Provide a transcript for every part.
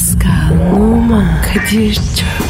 Pascal, Oman, Kadir çok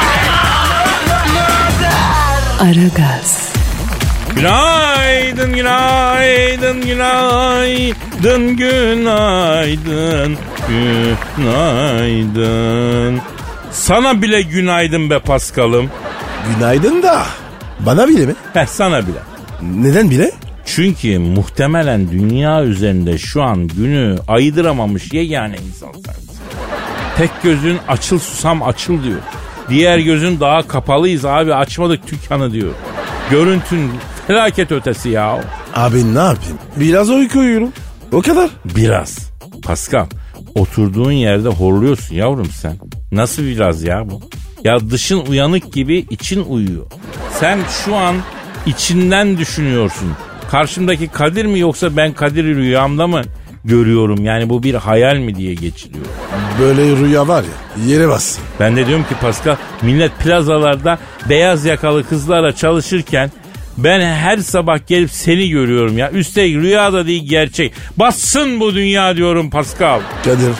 Aragaz, Günaydın, günaydın, günaydın, günaydın, günaydın. Sana bile günaydın be Paskal'ım. Günaydın da. Bana bile mi? Heh sana bile. Neden bile? Çünkü muhtemelen dünya üzerinde şu an günü ayıramamış yegane insan sensin. Tek gözün açıl susam açıl diyor. Diğer gözün daha kapalıyız abi açmadık dükkanı diyor. Görüntün felaket ötesi ya. Abi ne yapayım? Biraz uyku uyuyorum. O kadar. Biraz. Pascal oturduğun yerde horluyorsun yavrum sen. Nasıl biraz ya bu? Ya dışın uyanık gibi için uyuyor. Sen şu an içinden düşünüyorsun. Karşımdaki Kadir mi yoksa ben Kadir'i rüyamda mı görüyorum? Yani bu bir hayal mi diye geçiliyor. Böyle rüya var ya yere bas. Ben de diyorum ki Pascal millet plazalarda beyaz yakalı kızlarla çalışırken ben her sabah gelip seni görüyorum ya. Üstelik rüya da değil gerçek. Bassın bu dünya diyorum Pascal. Kadir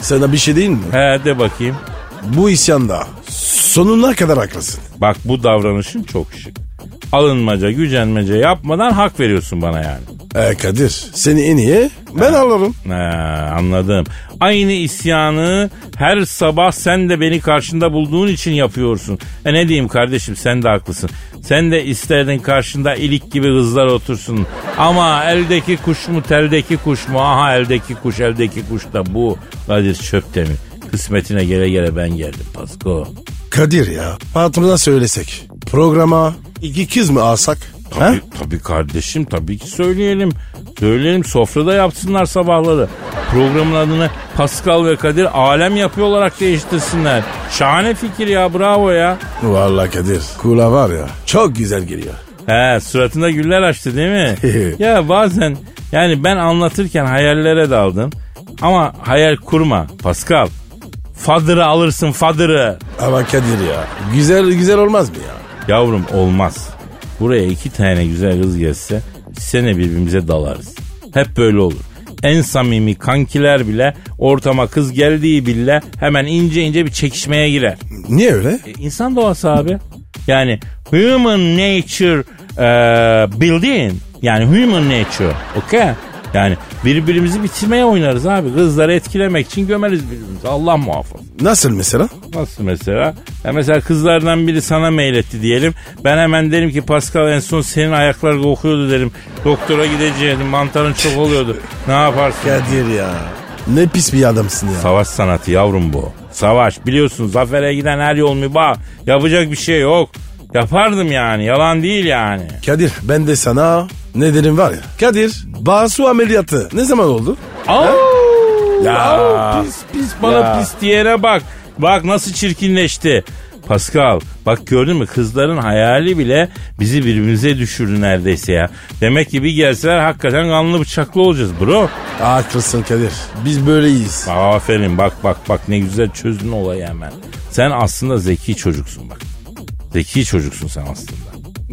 sana bir şey değil mi? He de bakayım. Bu isyanda sonuna kadar haklısın. Bak bu davranışın çok şık. Alınmaca, gücenmece yapmadan hak veriyorsun bana yani. E Kadir seni en iyi ben alırım. He, anladım. Aynı isyanı her sabah sen de beni karşında bulduğun için yapıyorsun. E ne diyeyim kardeşim sen de haklısın. Sen de isterdin karşında ilik gibi kızlar otursun. Ama eldeki kuş mu teldeki kuş mu? Aha eldeki kuş eldeki kuş da bu. Kadir çöpte mi? Kısmetine gele gele ben geldim Pasko. Kadir ya patrona söylesek programa iki kız mı alsak? Tabii, tabii kardeşim tabii ki söyleyelim. Söyleyelim sofrada yapsınlar sabahları. Programın adını Pascal ve Kadir alem yapıyor olarak değiştirsinler. Şahane fikir ya bravo ya. Vallahi Kadir kula var ya çok güzel geliyor. He suratında güller açtı değil mi? ya bazen yani ben anlatırken hayallere daldım. Ama hayal kurma Pascal. Fadırı alırsın fadırı. Ama Kadir ya güzel güzel olmaz mı ya? Yavrum olmaz. Buraya iki tane güzel kız gelse sene birbirimize dalarız. Hep böyle olur. En samimi kankiler bile ortama kız geldiği bile hemen ince ince bir çekişmeye girer. Niye öyle? E, insan doğası abi. Yani human nature e, building yani human nature. Okay? Yani birbirimizi bitirmeye oynarız abi. Kızları etkilemek için gömeriz birbirimizi. Allah muhafaza. Nasıl mesela? Nasıl mesela? Ya mesela kızlardan biri sana meyletti diyelim. Ben hemen derim ki Pascal en son senin ayaklar kokuyordu derim. Doktora gideceğim mantarın çok oluyordu. Ne yaparsın? Kadir ya. Ne pis bir adamsın ya. Savaş sanatı yavrum bu. Savaş biliyorsun zafere giden her yol mübah. Yapacak bir şey yok. Yapardım yani yalan değil yani. Kadir ben de sana ne derim var ya. Kadir basu ameliyatı ne zaman oldu? Aa, Ya. aa, pis pis bana Ya. pis diyene bak. Bak nasıl çirkinleşti. Pascal bak gördün mü kızların hayali bile bizi birbirimize düşürdü neredeyse ya. Demek ki bir gelseler hakikaten kanlı bıçaklı olacağız bro. Haklısın Kadir. Biz böyleyiz. Aferin bak bak bak ne güzel çözdün olayı hemen. Sen aslında zeki çocuksun bak. Zeki çocuksun sen aslında.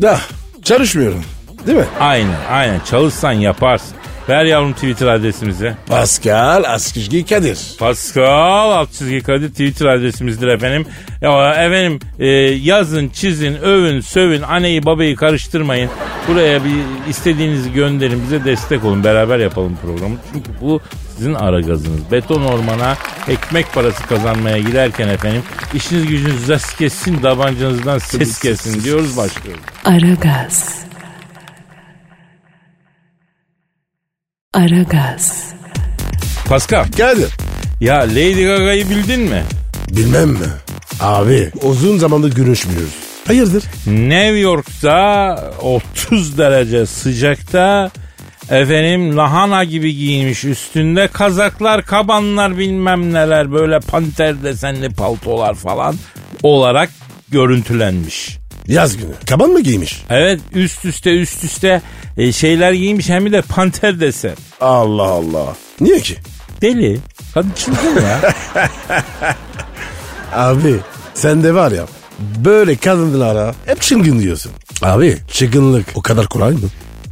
Da çalışmıyorum. Değil mi? Aynen aynen çalışsan yaparsın. Ver yavrum Twitter adresimizi. Pascal Askışgi Kadir. Pascal alt çizgi Kadir Twitter adresimizdir efendim. Ya, efendim e, yazın, çizin, övün, sövün, anneyi babayı karıştırmayın. Buraya bir istediğinizi gönderin, bize destek olun. Beraber yapalım programı. Çünkü bu sizin ara gazınız. Beton ormana ekmek parası kazanmaya giderken efendim işiniz gücünüz ses kessin, tabancanızdan ses kessin diyoruz başlıyoruz. Aragaz. Aragaz. Pascal, Kadir. ya Lady Gaga'yı bildin mi? Bilmem mi? Abi uzun zamandır görüşmüyoruz. Hayırdır? New York'ta 30 derece sıcakta efendim lahana gibi giyinmiş üstünde kazaklar kabanlar bilmem neler böyle panter desenli paltolar falan olarak görüntülenmiş. Yaz günü. Kaban mı giymiş? Evet üst üste üst üste e, şeyler giymiş hem de panter desen. Allah Allah. Niye ki? Deli. Hadi çılgın ya. Abi sen de var ya böyle kadınlara hep çılgın diyorsun. Abi çılgınlık o kadar kolay mı?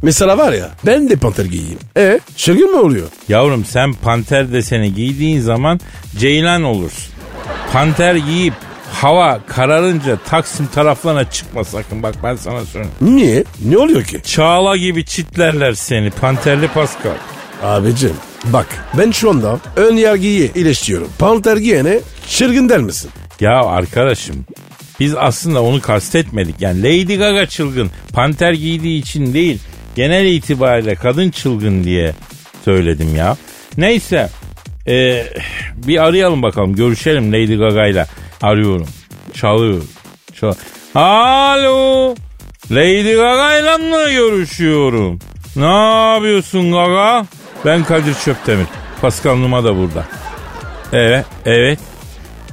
Mesela var ya ben de panter giyeyim. E çılgın mı oluyor? Yavrum sen panter deseni giydiğin zaman ceylan olursun. Panter giyip hava kararınca Taksim taraflarına çıkma sakın bak ben sana söyleyeyim. Niye? Ne oluyor ki? Çağla gibi çitlerler seni panterli Pascal. Abicim bak ben şu anda ön yargıyı iyileştiriyorum. Panter giyene çılgın der misin? Ya arkadaşım biz aslında onu kastetmedik. Yani Lady Gaga çılgın. Panter giydiği için değil. Genel itibariyle kadın çılgın diye söyledim ya. Neyse. e, bir arayalım bakalım. Görüşelim Lady Gaga'yla. Arıyorum. Çalıyor. Çal Alo. Lady Gaga'yla mı görüşüyorum? Ne yapıyorsun Gaga? Ben Kadir Çöptemir. Pascal Numa da burada. Evet, evet,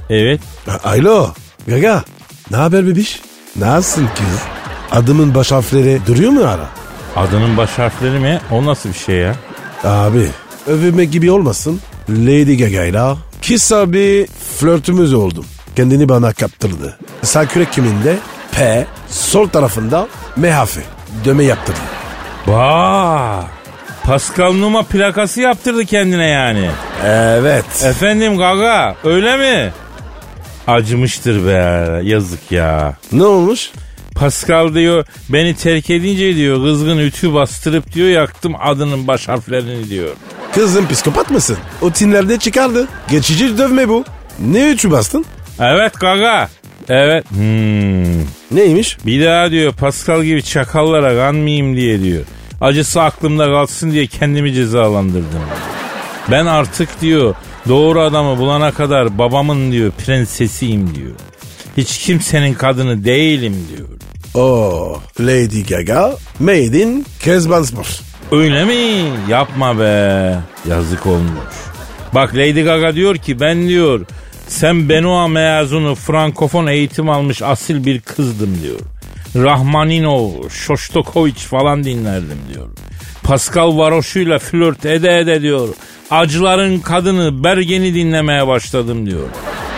evet. A- Alo Gaga ne haber bebiş? Nasılsın kız? Adımın baş harfleri duruyor mu ara? Adının baş harfleri mi? O nasıl bir şey ya? Abi övünmek gibi olmasın. Lady Gaga'yla kısa bir flörtümüz oldum. Kendini bana kaptırdı. Sağ kürek kiminde P, sol tarafında M harfi. Döme yaptırdı. Vaa! Pascal Numa plakası yaptırdı kendine yani. Evet. Efendim Gaga öyle mi? Acımıştır be yazık ya. Ne olmuş? Pascal diyor beni terk edince diyor kızgın ütü bastırıp diyor yaktım adının baş harflerini diyor. Kızım psikopat mısın? O tinlerde çıkardı. Geçici dövme bu. Ne üçü bastın? Evet Gaga. Evet. Hmm. Neymiş? Bir daha diyor Pascal gibi çakallara kanmayayım diye diyor. Acısı aklımda kalsın diye kendimi cezalandırdım. Ben artık diyor doğru adamı bulana kadar babamın diyor prensesiyim diyor. Hiç kimsenin kadını değilim diyor. Oh, Lady Gaga made in Kezbanspor. Öyle mi? Yapma be. Yazık olmuş. Bak Lady Gaga diyor ki ben diyor sen Benoa mezunu frankofon eğitim almış asil bir kızdım diyor. Rahmaninov, Shostakovich falan dinlerdim diyor. Pascal Varoşu'yla flört ede ede diyor. Acıların kadını Bergen'i dinlemeye başladım diyor.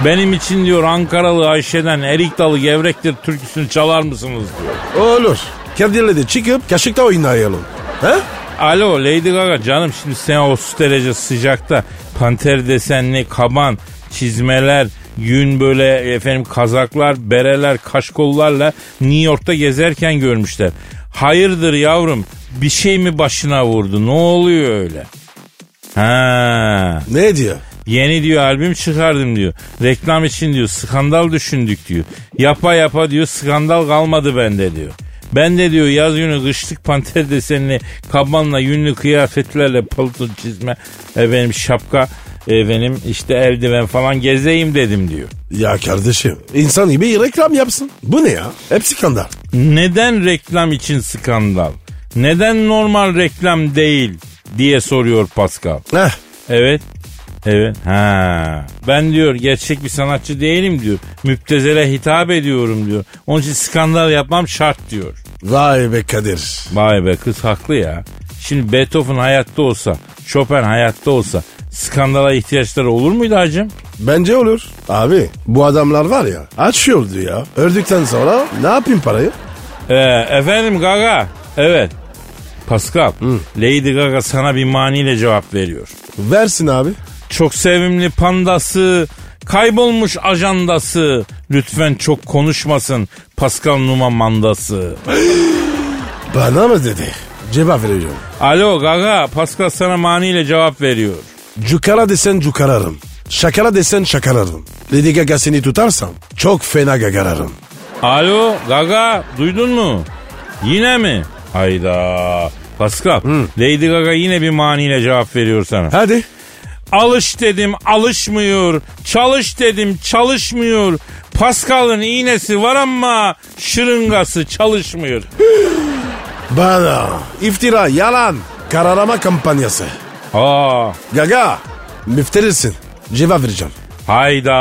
Benim için diyor Ankaralı Ayşe'den Erik Dalı Gevrektir türküsünü çalar mısınız diyor. Olur. Kadir'le de çıkıp kaşıkta oynayalım. He? Alo Lady Gaga canım şimdi sen 30 derece sıcakta panter desenli kaban, çizmeler, yün böyle efendim kazaklar, bereler, kaşkollarla New York'ta gezerken görmüşler. Hayırdır yavrum bir şey mi başına vurdu ne oluyor öyle? Ha Ne diyor? Yeni diyor albüm çıkardım diyor. Reklam için diyor skandal düşündük diyor. Yapa yapa diyor skandal kalmadı bende diyor. Ben de diyor yaz günü kışlık panter desenli kabanla yünlü kıyafetlerle palto çizme efendim şapka efendim işte eldiven falan gezeyim dedim diyor. Ya kardeşim insan gibi reklam yapsın. Bu ne ya? Hep skandal. Neden reklam için skandal? Neden normal reklam değil diye soruyor Pascal. Heh. Evet. Evet. Ha. Ben diyor gerçek bir sanatçı değilim diyor. Müptezele hitap ediyorum diyor. Onun için skandal yapmam şart diyor. Vay be Kadir. Vay be kız haklı ya. Şimdi Beethoven hayatta olsa, Chopin hayatta olsa skandala ihtiyaçları olur muydu hacım? Bence olur. Abi bu adamlar var ya aç yoldu ya. Öldükten sonra ne yapayım parayı? Ee, efendim Gaga. Evet. Pascal, Lady Gaga sana bir maniyle cevap veriyor. Versin abi. Çok sevimli pandası, kaybolmuş ajandası. Lütfen çok konuşmasın Pascal Numa mandası. Bana mı dedi? Cevap veriyorum. Alo Gaga, Pascal sana maniyle cevap veriyor. Cukara desen cukararım. Şakara desen şakararım. Lady Gaga seni tutarsam çok fena gagararım. Alo Gaga, duydun mu? Yine mi? Hayda. Pascal, Lady Gaga yine bir maniyle cevap veriyor sana. Hadi. Alış dedim alışmıyor. Çalış dedim çalışmıyor. Pascal'ın iğnesi var ama şırıngası çalışmıyor. Bana iftira yalan kararama kampanyası. Aa, Gaga müfterisin. Cevap vereceğim. Hayda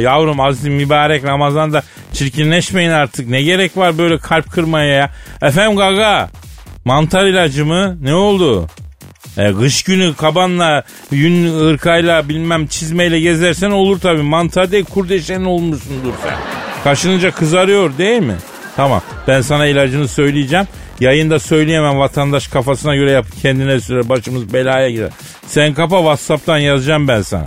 yavrum aziz mübarek Ramazan'da çirkinleşmeyin artık. Ne gerek var böyle kalp kırmaya ya? Efendim gaga mantar ilacı mı? Ne oldu? E, kış günü kabanla, yün ırkayla bilmem çizmeyle gezersen olur tabi. Mantar değil kurdeşen olmuşsundur sen. Kaşınınca kızarıyor değil mi? Tamam ben sana ilacını söyleyeceğim. Yayında söyleyemem vatandaş kafasına göre yap kendine süre başımız belaya girer. Sen kapa Whatsapp'tan yazacağım ben sana.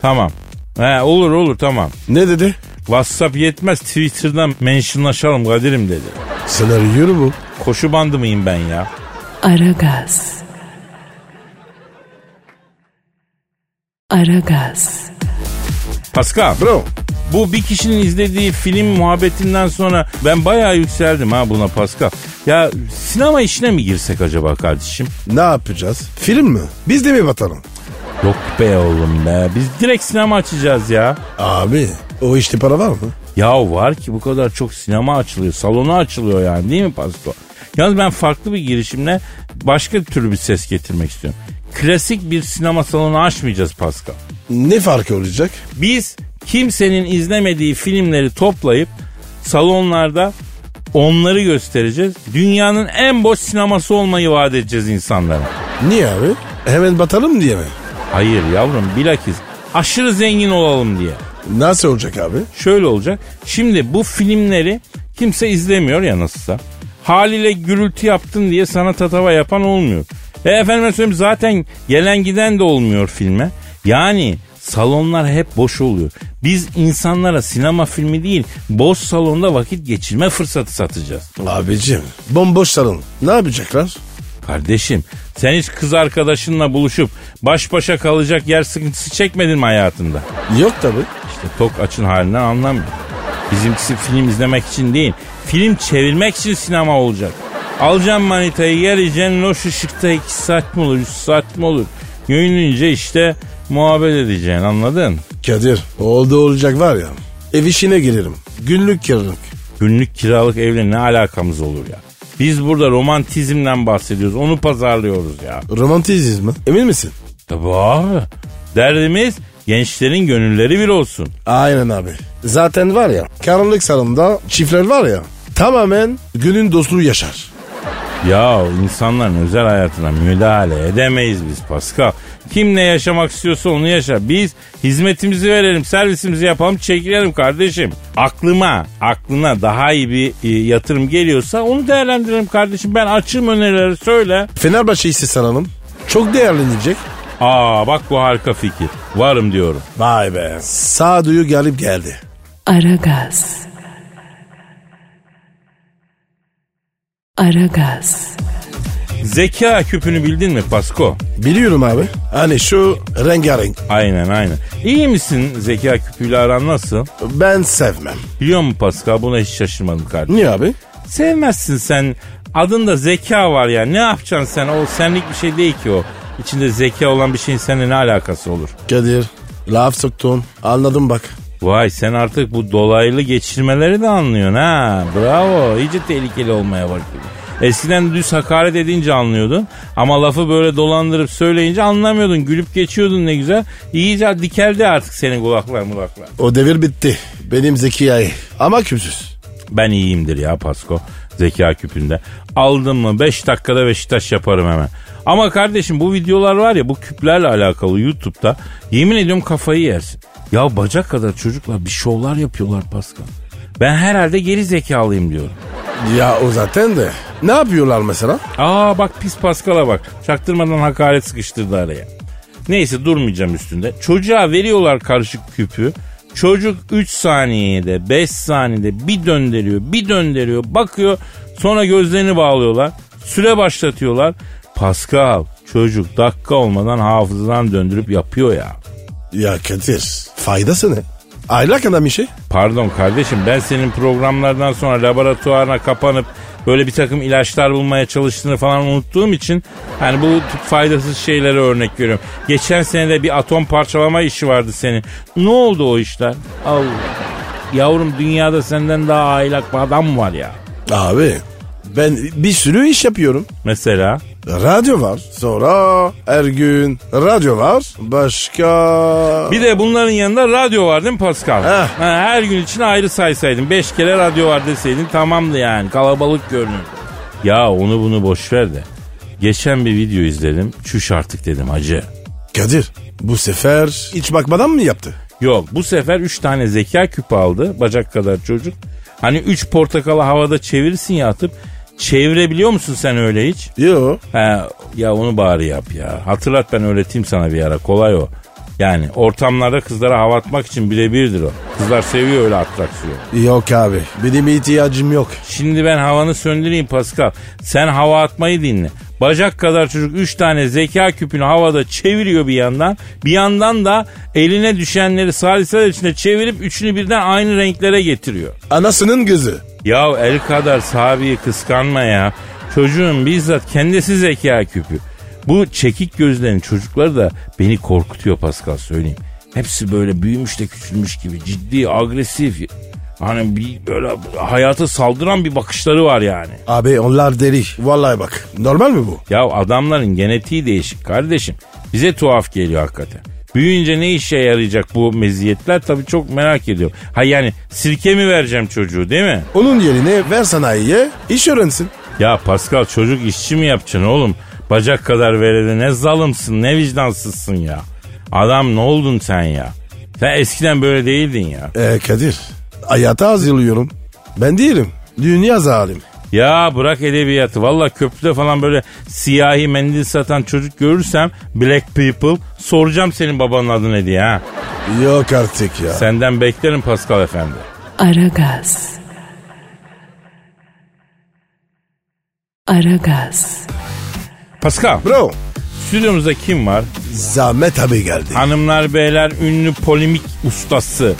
Tamam. He, olur olur tamam. Ne dedi? WhatsApp yetmez Twitter'dan mentionlaşalım Kadir'im dedi. Senaryo bu. Koşu bandı mıyım ben ya? Aragaz. Aragaz. Pascal Bro. Bu bir kişinin izlediği film muhabbetinden sonra ben bayağı yükseldim ha buna Pascal. Ya sinema işine mi girsek acaba kardeşim? Ne yapacağız? Film mi? Biz de mi batalım? Yok be oğlum be biz direkt sinema açacağız ya. Abi o işte para var mı? Ya var ki bu kadar çok sinema açılıyor. Salonu açılıyor yani değil mi Pasko? Yalnız ben farklı bir girişimle başka türlü bir ses getirmek istiyorum. Klasik bir sinema salonu açmayacağız Pascal. Ne farkı olacak? Biz kimsenin izlemediği filmleri toplayıp salonlarda onları göstereceğiz. Dünyanın en boş sineması olmayı vaat edeceğiz insanlara. Niye abi? Hemen batalım diye mi? Hayır yavrum bilakis aşırı zengin olalım diye. Nasıl olacak abi? Şöyle olacak. Şimdi bu filmleri kimse izlemiyor ya nasılsa. Haliyle gürültü yaptın diye sana tatava yapan olmuyor. E efendim söyleyeyim zaten gelen giden de olmuyor filme. Yani salonlar hep boş oluyor. Biz insanlara sinema filmi değil boş salonda vakit geçirme fırsatı satacağız. Abicim bomboş salon. Ne yapacaklar? Kardeşim sen hiç kız arkadaşınla buluşup baş başa kalacak yer sıkıntısı çekmedin mi hayatında? Yok tabi. İşte tok açın halinden anlamıyor. Bizimkisi film izlemek için değil, film çevirmek için sinema olacak. Alacağım manitayı geleceksin loş ışıkta iki saat mi olur, üç saat mi olur? Yayınlayınca işte muhabbet edeceksin anladın? Kadir oldu olacak var ya. Ev işine girerim. Günlük kiralık. Günlük kiralık evle ne alakamız olur ya? Biz burada romantizmden bahsediyoruz, onu pazarlıyoruz ya. Romantizm mi? Emin misin? Tabii abi. Derdimiz gençlerin gönülleri bir olsun. Aynen abi. Zaten var ya karanlık salonda çiftler var ya tamamen günün dostluğu yaşar. Ya insanların özel hayatına müdahale edemeyiz biz Pascal. Kim ne yaşamak istiyorsa onu yaşar. Biz hizmetimizi verelim, servisimizi yapalım, çekilelim kardeşim. Aklıma, aklına daha iyi bir e, yatırım geliyorsa onu değerlendirelim kardeşim. Ben açığım önerileri söyle. Fenerbahçe hisse sanalım. Çok değerlenecek. Aa bak bu harika fikir. Varım diyorum. Vay be. Sağduyu galip geldi. Aragaz. Aragaz. Zeka küpünü bildin mi Pasko? Biliyorum abi. Hani şu rengarenk. Aynen aynen. İyi misin zeka küpüyle aran nasıl? Ben sevmem. Biliyor musun Pascal buna hiç şaşırmadım kardeşim. Niye abi? Sevmezsin sen. Adında zeka var ya. Ne yapacaksın sen? O senlik bir şey değil ki o. İçinde zeka olan bir şeyin seninle ne alakası olur? Kadir laf soktun. Anladım bak. Vay sen artık bu dolaylı geçirmeleri de anlıyorsun ha. Bravo. İyice tehlikeli olmaya başladı. Eskiden düz hakaret edince anlıyordun. Ama lafı böyle dolandırıp söyleyince anlamıyordun. Gülüp geçiyordun ne güzel. İyice dikeldi artık senin kulaklar mulaklar. O devir bitti. Benim zekiyayı. Ama küpsüz. Ben iyiyimdir ya Pasko. Zeka küpünde. Aldım mı 5 dakikada Beşiktaş yaparım hemen. Ama kardeşim bu videolar var ya bu küplerle alakalı YouTube'da yemin ediyorum kafayı yersin. Ya bacak kadar çocuklar bir şovlar yapıyorlar Pascal. Ben herhalde geri zekalıyım diyorum. Ya o zaten de. Ne yapıyorlar mesela? Aa bak pis Pascal'a bak. Çaktırmadan hakaret sıkıştırdı araya. Neyse durmayacağım üstünde. Çocuğa veriyorlar karışık küpü. Çocuk 3 saniyede 5 saniyede bir döndürüyor bir döndürüyor bakıyor sonra gözlerini bağlıyorlar. Süre başlatıyorlar. Pascal çocuk dakika olmadan hafızadan döndürüp yapıyor ya. Ya Kadir faydası ne? Aylak adam işi. Pardon kardeşim ben senin programlardan sonra laboratuvarına kapanıp böyle bir takım ilaçlar bulmaya çalıştığını falan unuttuğum için hani bu tip faydasız şeylere örnek görüyorum. Geçen sene de bir atom parçalama işi vardı senin. Ne oldu o işler? Allah. Yavrum dünyada senden daha aylak bir adam var ya. Abi ben bir sürü iş yapıyorum. Mesela Radyo var. Sonra her gün radyo var. Başka... Bir de bunların yanında radyo var değil mi Pascal? Heh. Ha, her gün için ayrı saysaydın. Beş kere radyo var deseydin tamamdı yani. Kalabalık görünür. Ya onu bunu boş ver de. Geçen bir video izledim. Çüş artık dedim hacı. Kadir bu sefer hiç bakmadan mı yaptı? Yok bu sefer 3 tane zeka küpü aldı. Bacak kadar çocuk. Hani 3 portakalı havada çevirirsin ya atıp. Çevirebiliyor musun sen öyle hiç? Yo. Ha, ya onu bari yap ya. Hatırlat ben öğreteyim sana bir ara. Kolay o. Yani ortamlarda kızlara hava atmak için birebirdir o. Kızlar seviyor öyle atraksiyon. Yok abi benim ihtiyacım yok. Şimdi ben havanı söndüreyim Pascal. Sen hava atmayı dinle. Bacak kadar çocuk 3 tane zeka küpünü havada çeviriyor bir yandan. Bir yandan da eline düşenleri saliseler içinde çevirip üçünü birden aynı renklere getiriyor. Anasının gözü. Ya el kadar sahabeyi kıskanma ya. Çocuğun bizzat kendisi zeka küpü. Bu çekik gözlerin çocukları da beni korkutuyor Pascal söyleyeyim. Hepsi böyle büyümüş de küçülmüş gibi ciddi, agresif. Hani bir böyle hayata saldıran bir bakışları var yani. Abi onlar deli. Vallahi bak. Normal mi bu? Ya adamların genetiği değişik kardeşim. Bize tuhaf geliyor hakikaten. Büyüyünce ne işe yarayacak bu meziyetler tabii çok merak ediyorum. Ha yani sirke mi vereceğim çocuğu değil mi? Onun yerine ver sanayiye iş öğrensin. Ya Pascal çocuk işçi mi yapacaksın oğlum? Bacak kadar verede ne zalımsın ne vicdansızsın ya. Adam ne oldun sen ya? Sen eskiden böyle değildin ya. Ee Kadir hayata hazırlıyorum. Ben değilim. Dünya zalim. Ya bırak edebiyatı. Valla köprüde falan böyle siyahi mendil satan çocuk görürsem black people soracağım senin babanın adı ne diye ha. Yok artık ya. Senden beklerim Pascal efendi. Aragaz. Aragaz. Pascal Bro stüdyomuzda kim var? Zahmet abi geldi. Hanımlar beyler ünlü polemik ustası.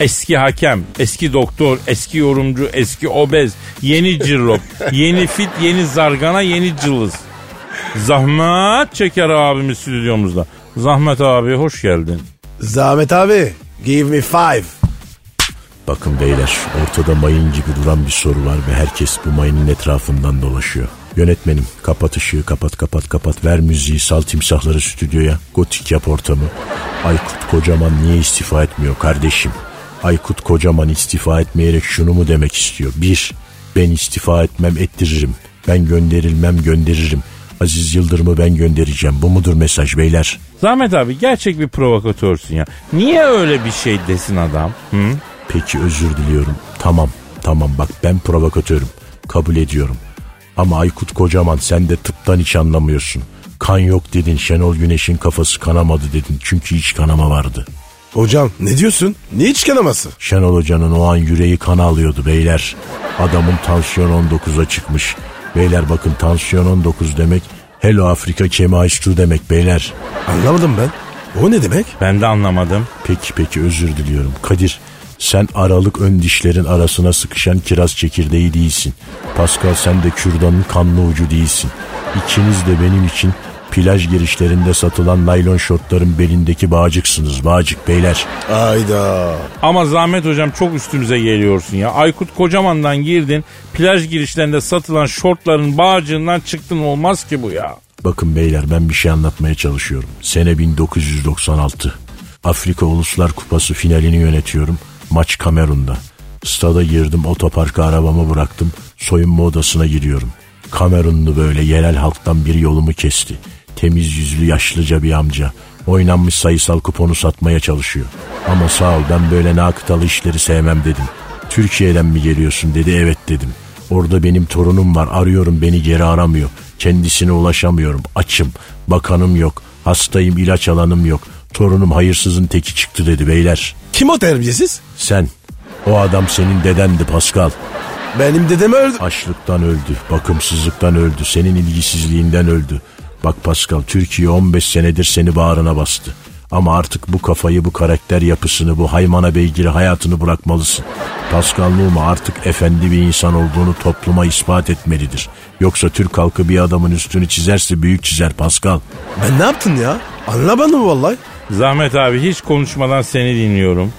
Eski hakem, eski doktor, eski yorumcu, eski obez, yeni cirlop, yeni fit, yeni zargana, yeni cılız. Zahmet Çeker abimiz stüdyomuzda. Zahmet abi hoş geldin. Zahmet abi give me five. Bakın beyler ortada mayın gibi duran bir soru var ve herkes bu mayının etrafından dolaşıyor. Yönetmenim kapat ışığı kapat kapat kapat ver müziği sal timsahları stüdyoya gotik yap ortamı. Aykut Kocaman niye istifa etmiyor kardeşim? Aykut Kocaman istifa etmeyerek şunu mu demek istiyor? Bir, ben istifa etmem ettiririm. Ben gönderilmem gönderirim. Aziz Yıldırım'ı ben göndereceğim. Bu mudur mesaj beyler? Zahmet abi gerçek bir provokatörsün ya. Niye öyle bir şey desin adam? Hı? Peki özür diliyorum. Tamam tamam bak ben provokatörüm. Kabul ediyorum. Ama Aykut Kocaman sen de tıptan hiç anlamıyorsun. Kan yok dedin Şenol Güneş'in kafası kanamadı dedin. Çünkü hiç kanama vardı. Hocam ne diyorsun? Niye hiç kanaması? Şenol Hoca'nın o an yüreği kan alıyordu beyler. Adamın tansiyon 19'a çıkmış. Beyler bakın tansiyon 19 demek Hello Afrika Kemaiştu demek beyler. Anlamadım ben. O ne demek? Ben de anlamadım. Peki peki özür diliyorum. Kadir sen aralık ön dişlerin arasına sıkışan kiraz çekirdeği değilsin. Pascal sen de kürdanın kanlı ucu değilsin. İkiniz de benim için plaj girişlerinde satılan naylon şortların belindeki bağcıksınız. Bağcık beyler. Ayda. Ama Zahmet hocam çok üstümüze geliyorsun ya. Aykut Kocaman'dan girdin. Plaj girişlerinde satılan şortların bağcığından çıktın olmaz ki bu ya. Bakın beyler ben bir şey anlatmaya çalışıyorum. Sene 1996. Afrika Uluslar Kupası finalini yönetiyorum. Maç Kamerun'da. Stada girdim otoparka arabamı bıraktım. Soyunma odasına giriyorum. Kamerunlu böyle yerel halktan biri yolumu kesti. Temiz yüzlü yaşlıca bir amca. Oynanmış sayısal kuponu satmaya çalışıyor. Ama sağ ol ben böyle nakıtalı işleri sevmem dedim. Türkiye'den mi geliyorsun dedi evet dedim. Orada benim torunum var arıyorum beni geri aramıyor. Kendisine ulaşamıyorum açım. Bakanım yok. Hastayım ilaç alanım yok. Torunum hayırsızın teki çıktı dedi beyler. Kim o terbiyesiz? Sen o adam senin dedendi Pascal. Benim dedem öldü. Açlıktan öldü, bakımsızlıktan öldü, senin ilgisizliğinden öldü. Bak Pascal, Türkiye 15 senedir seni bağrına bastı. Ama artık bu kafayı, bu karakter yapısını, bu haymana beygiri hayatını bırakmalısın. Pascal Numa artık efendi bir insan olduğunu topluma ispat etmelidir. Yoksa Türk halkı bir adamın üstünü çizerse büyük çizer Pascal. Ben ne yaptın ya? Anlamadım vallahi. Zahmet abi hiç konuşmadan seni dinliyorum.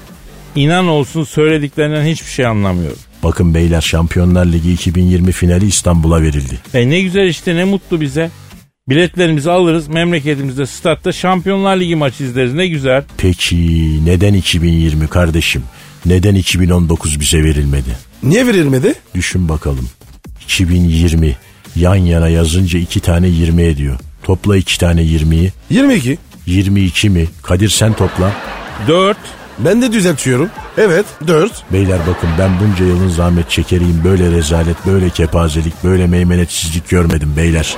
İnan olsun söylediklerinden hiçbir şey anlamıyorum. Bakın beyler Şampiyonlar Ligi 2020 finali İstanbul'a verildi. E ne güzel işte ne mutlu bize. Biletlerimizi alırız memleketimizde statta Şampiyonlar Ligi maçı izleriz ne güzel. Peki neden 2020 kardeşim? Neden 2019 bize verilmedi? Niye verilmedi? Düşün bakalım. 2020 yan yana yazınca iki tane 20 ediyor. Topla iki tane 20'yi. 22. 22 mi? Kadir sen topla. 4. Ben de düzeltiyorum. Evet 4. Beyler bakın ben bunca yılın zahmet çekeriyim. Böyle rezalet, böyle kepazelik, böyle meymenetsizlik görmedim beyler.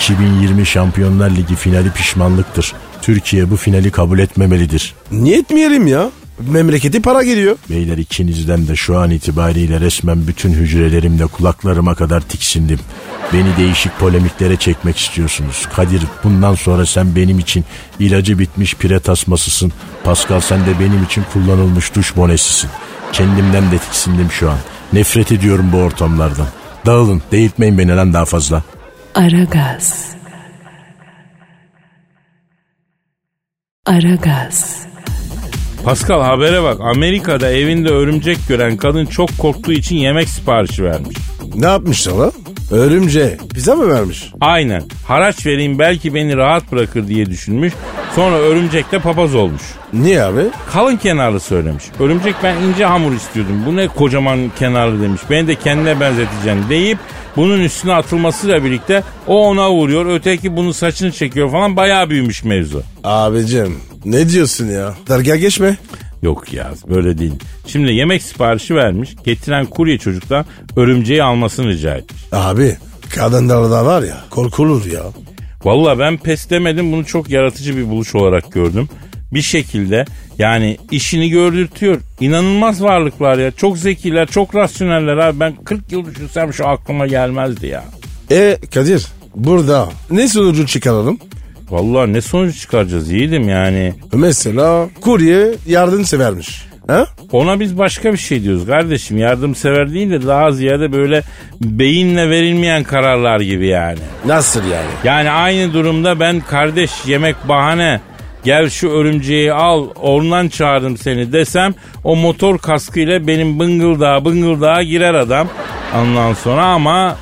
2020 Şampiyonlar Ligi finali pişmanlıktır. Türkiye bu finali kabul etmemelidir. Niye etmeyelim ya? Memleketi para geliyor. Beyler ikinizden de şu an itibariyle resmen bütün hücrelerimle kulaklarıma kadar tiksindim. Beni değişik polemiklere çekmek istiyorsunuz. Kadir bundan sonra sen benim için ilacı bitmiş pire tasmasısın. Pascal sen de benim için kullanılmış duş bonesisin. Kendimden de tiksindim şu an. Nefret ediyorum bu ortamlardan. Dağılın, değirtmeyin beni lan daha fazla. Aragaz. Aragaz. Pascal habere bak Amerika'da evinde örümcek gören kadın çok korktuğu için yemek siparişi vermiş. Ne yapmışlar lan? Örümce. Bize mi vermiş? Aynen haraç vereyim belki beni rahat bırakır diye düşünmüş. Sonra örümcek de papaz olmuş. Niye abi? Kalın kenarlı söylemiş. Örümcek ben ince hamur istiyordum. Bu ne kocaman kenarlı demiş. Beni de kendine benzeteceğim deyip bunun üstüne atılmasıyla birlikte o ona vuruyor. Öteki bunun saçını çekiyor falan bayağı büyümüş mevzu. Abicim ne diyorsun ya? Dergah geçme. Yok ya böyle değil. Şimdi yemek siparişi vermiş. Getiren kurye çocuktan örümceği almasını rica etmiş. Abi kadınlarda var ya korkulur ya. Valla ben pes demedim bunu çok yaratıcı bir buluş olarak gördüm. Bir şekilde yani işini gördürtüyor. İnanılmaz varlıklar ya. Çok zekiler, çok rasyoneller abi. Ben 40 yıl düşünsem şu aklıma gelmezdi ya. E Kadir burada ne sonucu çıkaralım? Vallahi ne sonuç çıkaracağız yiğidim yani. Mesela kurye yardımsevermiş. Ha? Ona biz başka bir şey diyoruz kardeşim. Yardımsever değil de daha ziyade böyle beyinle verilmeyen kararlar gibi yani. Nasıl yani? Yani aynı durumda ben kardeş yemek bahane gel şu örümceği al ondan çağırdım seni desem o motor kaskıyla benim bıngıldağa bıngıldağa girer adam. Ondan sonra ama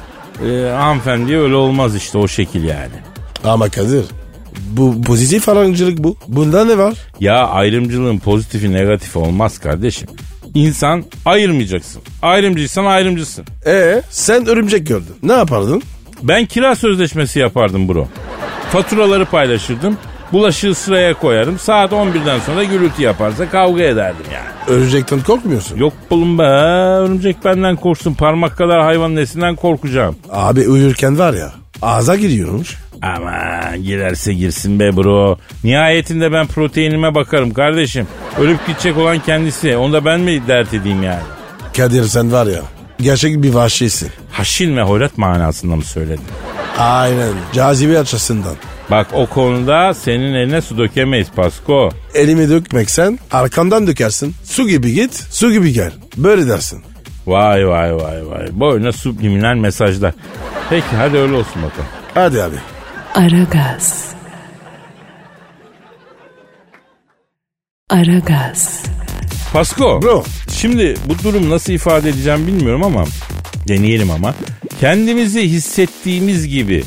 e, hanımefendi öyle olmaz işte o şekil yani. Ama Kadir bu pozitif ayrımcılık bu. Bunda ne var? Ya ayrımcılığın pozitifi negatifi olmaz kardeşim. İnsan ayırmayacaksın. Ayrımcıysan ayrımcısın. E sen örümcek gördün. Ne yapardın? Ben kira sözleşmesi yapardım bro. Faturaları paylaşırdım. Bulaşığı sıraya koyarım. Saat 11'den sonra gürültü yaparsa kavga ederdim yani. Örümcekten korkmuyorsun. Yok bulun be örümcek benden korksun. Parmak kadar hayvan nesinden korkacağım. Abi uyurken var ya ağza giriyormuş. Ama girerse girsin be bro. Nihayetinde ben proteinime bakarım kardeşim. Ölüp gidecek olan kendisi. Onu da ben mi dert edeyim yani? Kadir sen var ya gerçek bir vahşisin. Haşin ve hoyrat manasında mı söyledin? Aynen cazibe açısından. Bak o konuda senin eline su dökemeyiz Pasko. Elimi dökmeksen arkandan dökersin. Su gibi git su gibi gel. Böyle dersin. Vay vay vay vay. Boyuna subliminal mesajlar. Peki hadi öyle olsun bakalım. Hadi abi. Aragaz. Aragaz. Pasko. Bro. Şimdi bu durum nasıl ifade edeceğim bilmiyorum ama deneyelim ama. Kendimizi hissettiğimiz gibi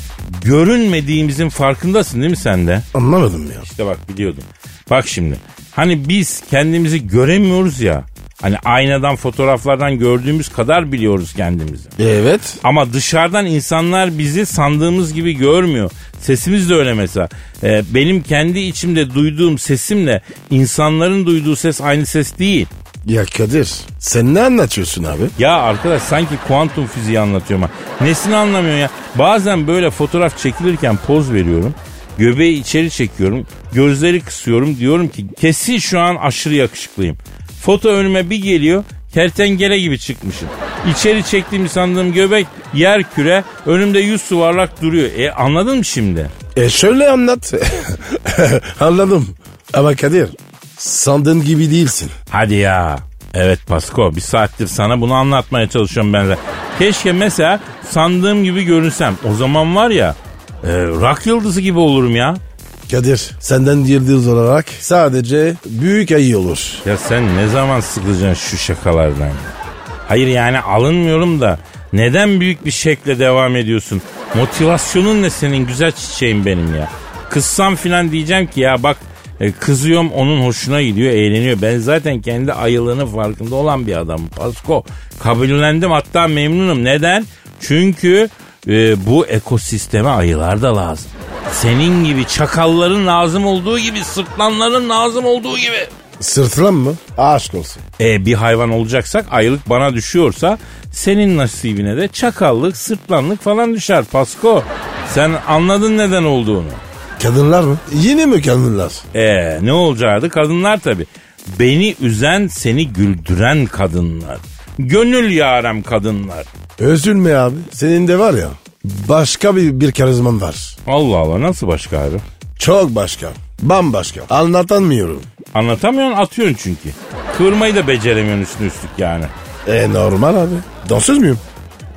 görünmediğimizin farkındasın değil mi sen de? Anlamadım ya. İşte bak biliyordum. Bak şimdi hani biz kendimizi göremiyoruz ya. Hani aynadan fotoğraflardan gördüğümüz kadar biliyoruz kendimizi. Evet. Ama dışarıdan insanlar bizi sandığımız gibi görmüyor. Sesimiz de öyle mesela. Ee, benim kendi içimde duyduğum sesimle insanların duyduğu ses aynı ses değil. Ya Kadir sen ne anlatıyorsun abi? Ya arkadaş sanki kuantum fiziği anlatıyorum ha. Nesini anlamıyorsun ya? Bazen böyle fotoğraf çekilirken poz veriyorum. Göbeği içeri çekiyorum. Gözleri kısıyorum. Diyorum ki kesin şu an aşırı yakışıklıyım. Foto önüme bir geliyor. Kertenkele gibi çıkmışım. İçeri çektiğimi sandığım göbek yer küre önümde yüz suvarlak duruyor. E anladın mı şimdi? E şöyle anlat. Anladım. Ama Kadir sandığın gibi değilsin. Hadi ya. Evet Pasko bir saattir sana bunu anlatmaya çalışıyorum ben de. Keşke mesela sandığım gibi görünsem. O zaman var ya e, rock yıldızı gibi olurum ya. Kadir senden yıldız olarak sadece büyük ayı olur. Ya sen ne zaman sıkılacaksın şu şakalardan? Hayır yani alınmıyorum da neden büyük bir şekle devam ediyorsun? Motivasyonun ne senin güzel çiçeğim benim ya. Kızsam filan diyeceğim ki ya bak e, kızıyorum onun hoşuna gidiyor eğleniyor. Ben zaten kendi ayılığının farkında olan bir adamım Pasko. Kabullendim hatta memnunum. Neden? Çünkü e, bu ekosisteme ayılar da lazım. Senin gibi çakalların lazım olduğu gibi sırtlanların lazım olduğu gibi. Sırtılan mı? Aşk olsun. E, bir hayvan olacaksak ayılık bana düşüyorsa senin nasibine de çakallık, sırtlanlık falan düşer Pasko. Sen anladın neden olduğunu. Kadınlar mı? Yine mi kadınlar? E ne olacaktı? Kadınlar tabii. Beni üzen, seni güldüren kadınlar. Gönül yarem kadınlar. Üzülme abi. Senin de var ya başka bir, bir karizman var. Allah Allah nasıl başka abi? Çok başka. Bambaşka. Anlatamıyorum. Anlatamıyorsun atıyorsun çünkü. Kıvırmayı da beceremiyorsun üstüne üstlük yani. E normal abi. Dansöz müyüm?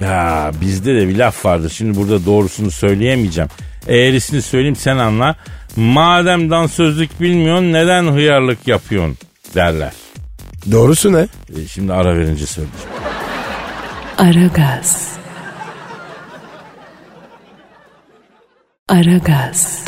Ya bizde de bir laf vardır. Şimdi burada doğrusunu söyleyemeyeceğim. Eğrisini söyleyeyim sen anla. Madem dansözlük bilmiyorsun neden hıyarlık yapıyorsun derler. Doğrusu ne? E, şimdi ara verince söyleyeceğim. Aragaz. Aragaz.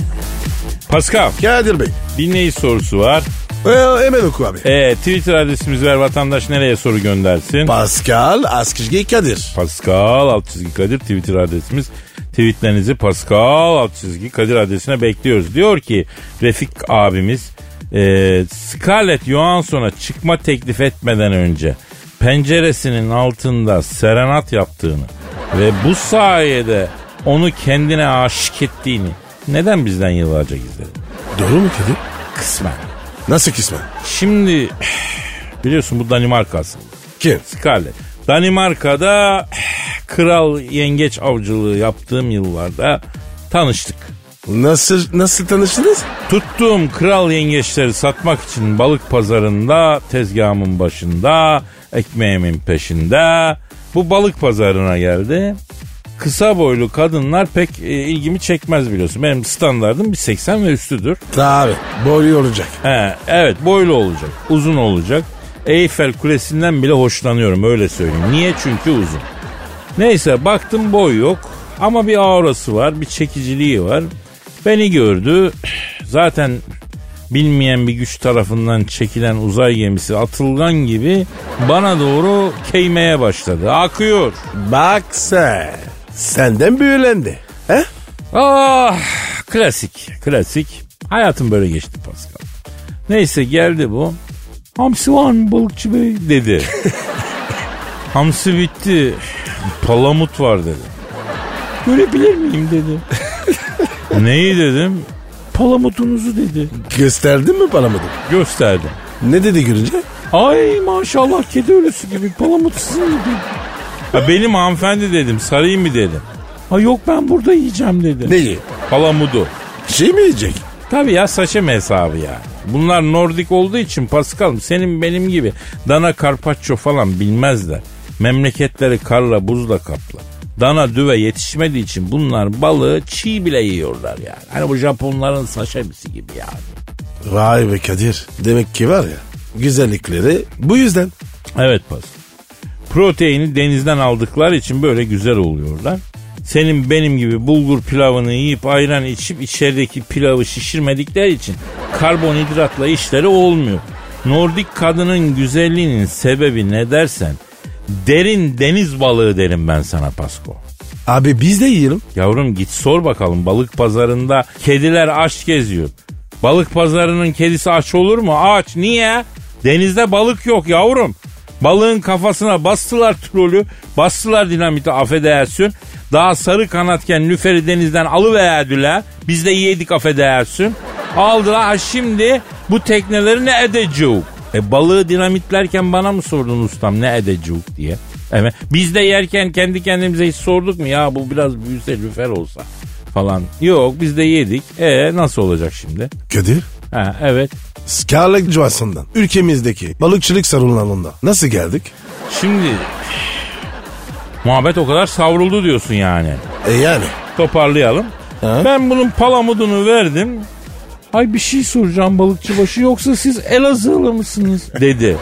Pascal Kadir Bey. dinleyici sorusu var. E, hemen oku abi. E, Twitter adresimizi ver vatandaş nereye soru göndersin? Pascal Askışgi Kadir. Pascal alt çizgi Kadir Twitter adresimiz. Tweetlerinizi Pascal alt çizgi Kadir adresine bekliyoruz. Diyor ki Refik abimiz e, Scarlett Johansson'a çıkma teklif etmeden önce penceresinin altında serenat yaptığını ve bu sayede onu kendine aşık ettiğini neden bizden yıllarca gizledi? Doğru mu Kadir? Kısmen. Nasıl kısmen? Şimdi biliyorsun bu Danimarka aslında. Kim? Scarlett. Danimarka'da kral yengeç avcılığı yaptığım yıllarda tanıştık. Nasıl nasıl tanıştınız? Tuttuğum kral yengeçleri satmak için balık pazarında tezgahımın başında ekmeğimin peşinde bu balık pazarına geldi. Kısa boylu kadınlar pek e, ilgimi çekmez biliyorsun. Benim standardım bir 80 ve üstüdür. Tabi. Boyu olacak. He, evet boylu olacak, uzun olacak. Eyfel Kulesi'nden bile hoşlanıyorum öyle söyleyeyim. Niye? Çünkü uzun. Neyse baktım boy yok ama bir aurası var, bir çekiciliği var. Beni gördü. Zaten bilmeyen bir güç tarafından çekilen uzay gemisi atılgan gibi bana doğru keymeye başladı. Akıyor. Bak sen. Senden büyülendi. He? Ah klasik klasik. Hayatım böyle geçti Pascal. Neyse geldi bu. Hamsi var mı balıkçı bey dedi. Hamsi bitti. Palamut var dedi. Görebilir miyim dedi. Neyi dedim? Palamutunuzu dedi. Gösterdin mi palamını? Gösterdim. Ne dedi görünce? Ay maşallah kedi ölüsü gibi palamut sizin dedi. Ha, benim hanımefendi dedim sarayım mı dedim. Ha yok ben burada yiyeceğim dedi. Neyi? Palamudu. Şey mi yiyecek? Tabii ya saçım hesabı ya. Bunlar Nordik olduğu için Pascal senin benim gibi dana karpaccio falan bilmezler. Memleketleri karla buzla kaplı. Dana düve yetişmediği için bunlar balığı çiğ bile yiyorlar yani. Hani bu Japonların saşemisi gibi yani. Vay be Kadir. Demek ki var ya güzellikleri bu yüzden. Evet Pascal. Proteini denizden aldıkları için böyle güzel oluyorlar. Senin benim gibi bulgur pilavını yiyip ayran içip içerideki pilavı şişirmedikleri için karbonhidratla işleri olmuyor. Nordik kadının güzelliğinin sebebi ne dersen derin deniz balığı derim ben sana Pasko. Abi biz de yiyelim. Yavrum git sor bakalım balık pazarında kediler aç geziyor. Balık pazarının kedisi aç olur mu? Aç. Niye? Denizde balık yok yavrum. Balığın kafasına bastılar trolü, bastılar dinamiti affedersin. Daha sarı kanatken lüferi denizden alıverdiler. Biz de yedik affedersin. Aldılar ha şimdi bu tekneleri ne edecek? E balığı dinamitlerken bana mı sordun ustam ne edecek diye? Evet. Biz de yerken kendi kendimize hiç sorduk mu ya bu biraz büyüse lüfer olsa falan. Yok biz de yedik. E nasıl olacak şimdi? Kadir. Ha evet. Scarlett Johansson'dan ülkemizdeki balıkçılık sorunlarında nasıl geldik? Şimdi muhabbet o kadar savruldu diyorsun yani. E yani. Toparlayalım. Ha? Ben bunun palamudunu verdim. Ay bir şey soracağım balıkçı başı yoksa siz Elazığlı mısınız dedi.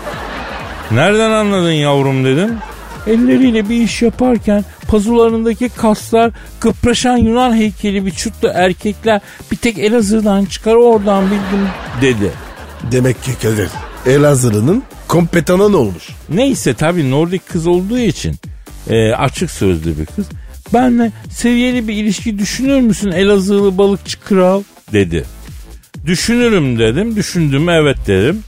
Nereden anladın yavrum dedim. elleriyle bir iş yaparken pazularındaki kaslar kıpraşan Yunan heykeli vücutlu erkekler bir tek Elazığ'dan çıkar oradan bildim dedi. Demek ki Kadir Elazığlı'nın kompetanın olmuş. Neyse tabii Nordik kız olduğu için e, açık sözlü bir kız. Benle seviyeli bir ilişki düşünür müsün Elazığlı balıkçı kral dedi. Düşünürüm dedim. Düşündüm evet dedim.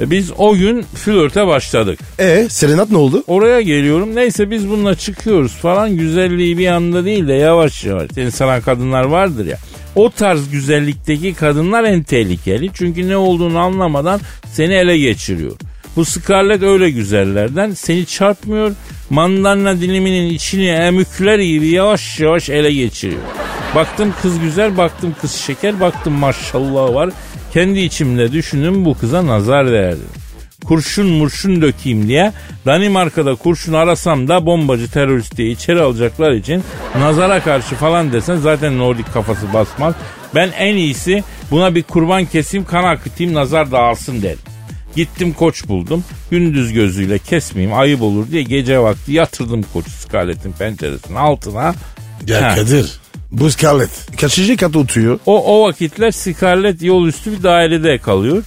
E, biz o gün flörte başladık. E Serenat ne oldu? Oraya geliyorum. Neyse biz bununla çıkıyoruz falan. Güzelliği bir anda değil de yavaş yavaş. İnsan kadınlar vardır ya. O tarz güzellikteki kadınlar en tehlikeli. Çünkü ne olduğunu anlamadan seni ele geçiriyor. Bu Scarlett öyle güzellerden seni çarpmıyor. Mandalina diliminin içini emükler gibi yavaş yavaş ele geçiriyor. Baktım kız güzel, baktım kız şeker, baktım maşallah var. Kendi içimde düşündüm bu kıza nazar değerdi. Kurşun murşun dökeyim diye Danimarka'da kurşun arasam da bombacı terörist diye içeri alacaklar için nazara karşı falan desen zaten Nordik kafası basmaz. Ben en iyisi buna bir kurban keseyim kan akıtayım nazar dağılsın dedim. Gittim koç buldum. Gündüz gözüyle kesmeyeyim ayıp olur diye gece vakti yatırdım koçu skaletin penceresinin altına. Ya Ha. Kadir bu Scarlett kaçıncı kat oturuyor? O, o vakitler Scarlett yol üstü bir dairede kalıyor.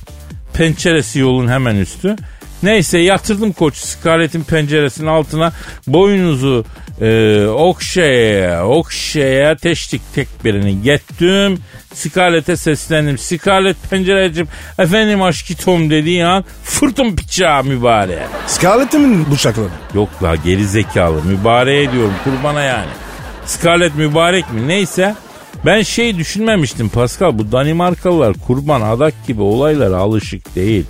Penceresi yolun hemen üstü. Neyse yatırdım koç Scarlett'in penceresinin altına boynuzu e, okşaya okşaya teştik tekbirini gettim. Scarlett'e seslendim. Scarlett pencerecim efendim aşkitom dediği an fırtım bıçağı mübarek. Scarlett'in mi bıçakladı? Yok la geri zekalı mübarek ediyorum kurbana yani. Scarlett mübarek mi neyse ben şey düşünmemiştim Pascal bu Danimarkalılar kurban adak gibi olaylara alışık değil.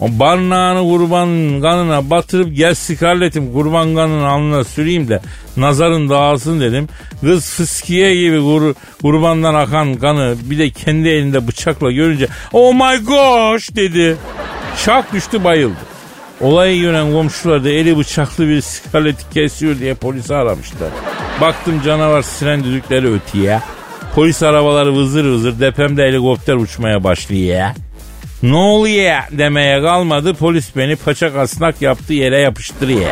O barnağını kurban kanına batırıp gel Scarlett'im kurban kanını alnına süreyim de nazarın dağılsın dedim. Kız fıskiye gibi kur, kurbandan akan kanı bir de kendi elinde bıçakla görünce oh my gosh dedi. Şak düştü bayıldı. Olayı gören komşular da eli bıçaklı bir Scarlett'i kesiyor diye polisi aramışlar. Baktım canavar siren düdükleri ötüye. Polis arabaları vızır vızır depemde helikopter uçmaya başlıyor. Ne oluyor demeye kalmadı. Polis beni paçak asnak yaptığı yere yapıştırıyor.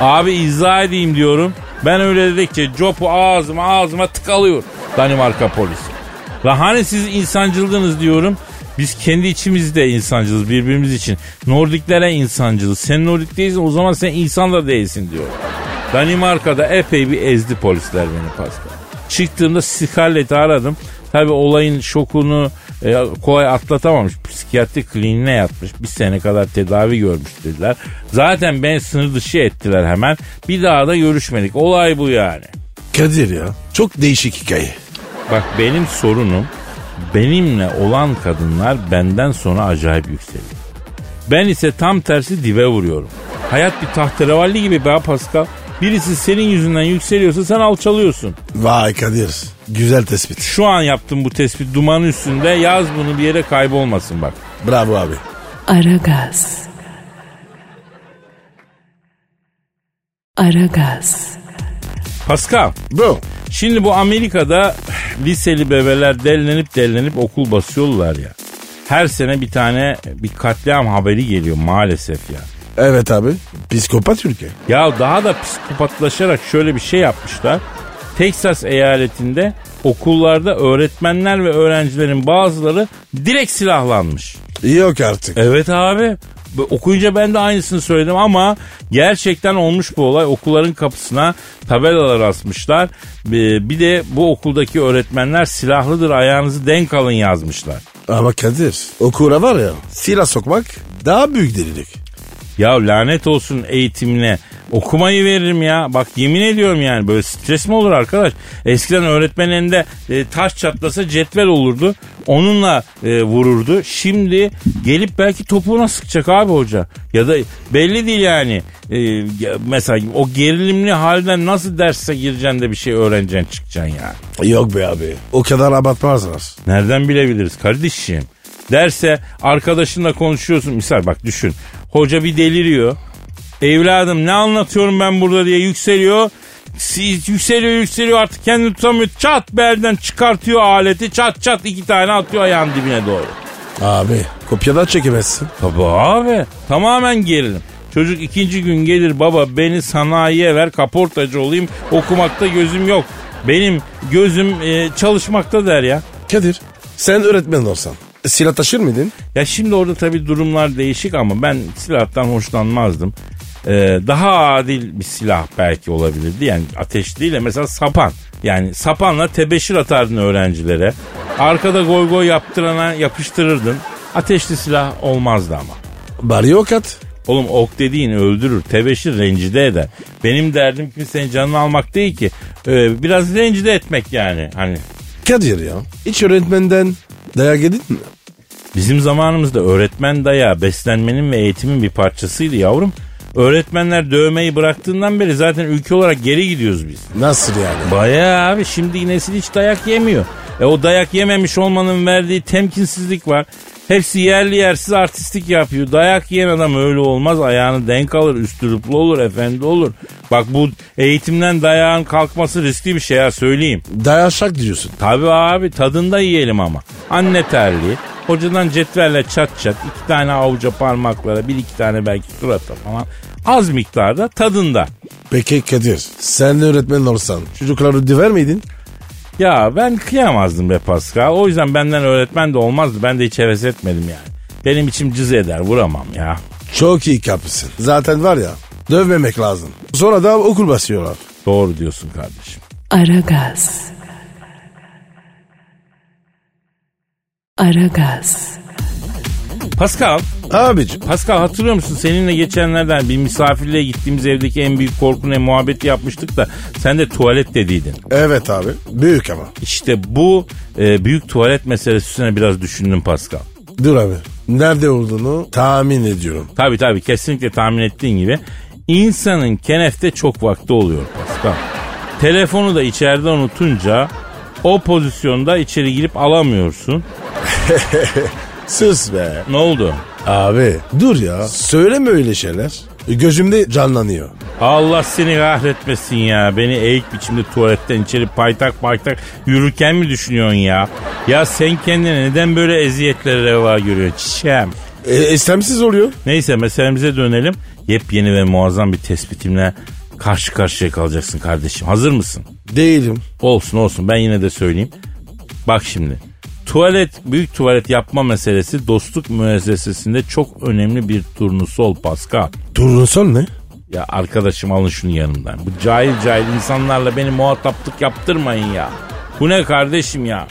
Abi izah edeyim diyorum. Ben öyle dedikçe copu ağzıma ağzıma tıkalıyor Danimarka polisi. La hani siz insancıldınız diyorum. Biz kendi içimizde insancılız birbirimiz için. Nordiklere insancılız. Sen Nordik değilsin o zaman sen insan da değilsin diyor. Danimarka'da epey bir ezdi polisler beni Pascal. Çıktığımda Scarlett'i aradım. Tabi olayın şokunu e, kolay atlatamamış. Psikiyatri kliniğine yatmış. Bir sene kadar tedavi görmüş dediler. Zaten beni sınır dışı ettiler hemen. Bir daha da görüşmedik. Olay bu yani. Kadir ya çok değişik hikaye. Bak benim sorunum benimle olan kadınlar benden sonra acayip yükseliyor. Ben ise tam tersi dibe vuruyorum. Hayat bir tahterevalli gibi be Pascal. Birisi senin yüzünden yükseliyorsa sen alçalıyorsun. Vay Kadir güzel tespit. Şu an yaptığım bu tespit duman üstünde yaz bunu bir yere kaybolmasın bak. Bravo abi. Aragaz. Aragaz. Pascal Bro. şimdi bu Amerika'da liseli bebeler delilenip delilenip okul basıyorlar ya. Her sene bir tane bir katliam haberi geliyor maalesef ya. Evet abi. Psikopat ülke. Ya daha da psikopatlaşarak şöyle bir şey yapmışlar. Texas eyaletinde okullarda öğretmenler ve öğrencilerin bazıları direkt silahlanmış. Yok artık. Evet abi. Okuyunca ben de aynısını söyledim ama gerçekten olmuş bu olay. Okulların kapısına tabelalar asmışlar. Bir bir de bu okuldaki öğretmenler silahlıdır ayağınızı denk alın yazmışlar. Ama Kadir okura var ya silah sokmak daha büyük delilik. Ya lanet olsun eğitimine. Okumayı veririm ya. Bak yemin ediyorum yani böyle stres mi olur arkadaş? Eskiden öğretmenin elinde e, taş çatlasa cetvel olurdu. Onunla e, vururdu. Şimdi gelip belki topuğuna sıkacak abi hoca. Ya da belli değil yani. E, mesela o gerilimli halden nasıl derse gireceksin de bir şey öğreneceksin çıkacaksın ya. Yok be abi. O kadar abartmazlar. Nereden bilebiliriz kardeşim? Derse arkadaşınla konuşuyorsun. Misal bak düşün. Hoca bir deliriyor. Evladım ne anlatıyorum ben burada diye yükseliyor. Siz yükseliyor yükseliyor artık kendini tutamıyor. Çat belden çıkartıyor aleti. Çat çat iki tane atıyor ayağın dibine doğru. Abi kopyadan çekemezsin. Tabii abi. Tamamen gerilim. Çocuk ikinci gün gelir baba beni sanayiye ver kaportacı olayım okumakta gözüm yok. Benim gözüm e, çalışmakta der ya. Kadir sen öğretmen olsan silah taşır mıydın? Ya şimdi orada tabii durumlar değişik ama ben silahtan hoşlanmazdım. Ee, daha adil bir silah belki olabilirdi. Yani ateş değil de mesela sapan. Yani sapanla tebeşir atardın öğrencilere. Arkada goy goy yaptırana yapıştırırdın. Ateşli silah olmazdı ama. Bari yok at. Oğlum ok dediğin öldürür. Tebeşir rencide eder. Benim derdim kimsenin canını almak değil ki. Ee, biraz rencide etmek yani. Hani Kadir ya hiç öğretmenden dayak yedin mi? Bizim zamanımızda öğretmen dayağı beslenmenin ve eğitimin bir parçasıydı yavrum. Öğretmenler dövmeyi bıraktığından beri zaten ülke olarak geri gidiyoruz biz. Nasıl yani? Bayağı abi şimdi nesil hiç dayak yemiyor. E o dayak yememiş olmanın verdiği temkinsizlik var. Hepsi yerli yersiz artistik yapıyor. Dayak yiyen adam öyle olmaz. Ayağını denk alır, üstürüplü olur, efendi olur. Bak bu eğitimden dayağın kalkması riskli bir şey ya söyleyeyim. Dayaşak diyorsun. Tabii abi tadında yiyelim ama. Anne terliği. Hocadan cetvelle çat çat iki tane avuca parmaklara bir iki tane belki surata falan. Az miktarda tadında. Peki Kadir sen de öğretmen olsan çocukları döver miydin? Ya ben kıyamazdım be Pascal. O yüzden benden öğretmen de olmazdı. Ben de hiç heves etmedim yani. Benim içim cız eder vuramam ya. Çok iyi kapısın. Zaten var ya dövmemek lazım. Sonra da okul basıyorlar. Doğru diyorsun kardeşim. Aragaz. Aragaz. Pascal, Abicim Pascal hatırlıyor musun? Seninle geçenlerden bir misafirliğe gittiğimiz evdeki en büyük korku ne muhabbeti yapmıştık da sen de tuvalet dediydin. evet abi büyük ama. İşte bu e, büyük tuvalet meselesi üstüne biraz düşündüm Pascal. Dur abi nerede olduğunu tahmin ediyorum. Tabii tabii kesinlikle tahmin ettiğin gibi insanın kenefte çok vakti oluyor Pascal. Telefonu da içeride unutunca o pozisyonda içeri girip alamıyorsun. Sus be. Ne oldu? Abi dur ya söyleme öyle şeyler. Gözümde canlanıyor. Allah seni kahretmesin ya. Beni eğik biçimde tuvaletten içeri paytak paytak yürürken mi düşünüyorsun ya? Ya sen kendine neden böyle eziyetlere reva görüyorsun çiçeğim? E, istemsiz oluyor. Neyse meselemize dönelim. Yepyeni ve muazzam bir tespitimle karşı karşıya kalacaksın kardeşim. Hazır mısın? Değilim. Olsun olsun ben yine de söyleyeyim. Bak şimdi. Tuvalet, büyük tuvalet yapma meselesi dostluk müessesesinde çok önemli bir turnusol Pascal. Turnusol ne? Ya arkadaşım alın şunu yanımdan. Bu cahil cahil insanlarla beni muhataplık yaptırmayın ya. Bu ne kardeşim ya?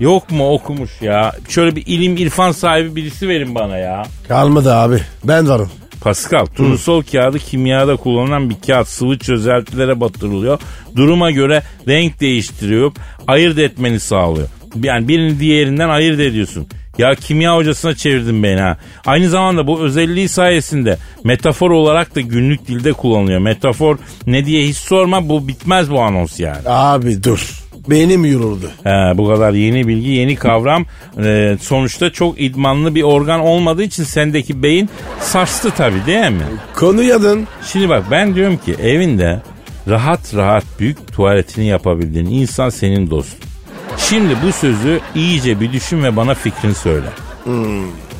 Yok mu okumuş ya? Şöyle bir ilim irfan sahibi birisi verin bana ya. Kalmadı abi. Ben varım. Pascal, turnusol kağıdı kimyada kullanılan bir kağıt sıvı çözeltilere batırılıyor. Duruma göre renk değiştiriyor, ayırt etmeni sağlıyor. Yani birini diğerinden ayırt ediyorsun. Ya kimya hocasına çevirdin beni ha. Aynı zamanda bu özelliği sayesinde metafor olarak da günlük dilde kullanılıyor. Metafor ne diye hiç sorma bu bitmez bu anons yani. Abi dur. Beynim yoruldu. He, bu kadar yeni bilgi, yeni kavram. Ee, sonuçta çok idmanlı bir organ olmadığı için sendeki beyin sarstı tabii değil mi? Konu yadın. Şimdi bak ben diyorum ki evinde rahat rahat büyük tuvaletini yapabildiğin insan senin dostun. Şimdi bu sözü iyice bir düşün ve bana fikrini söyle.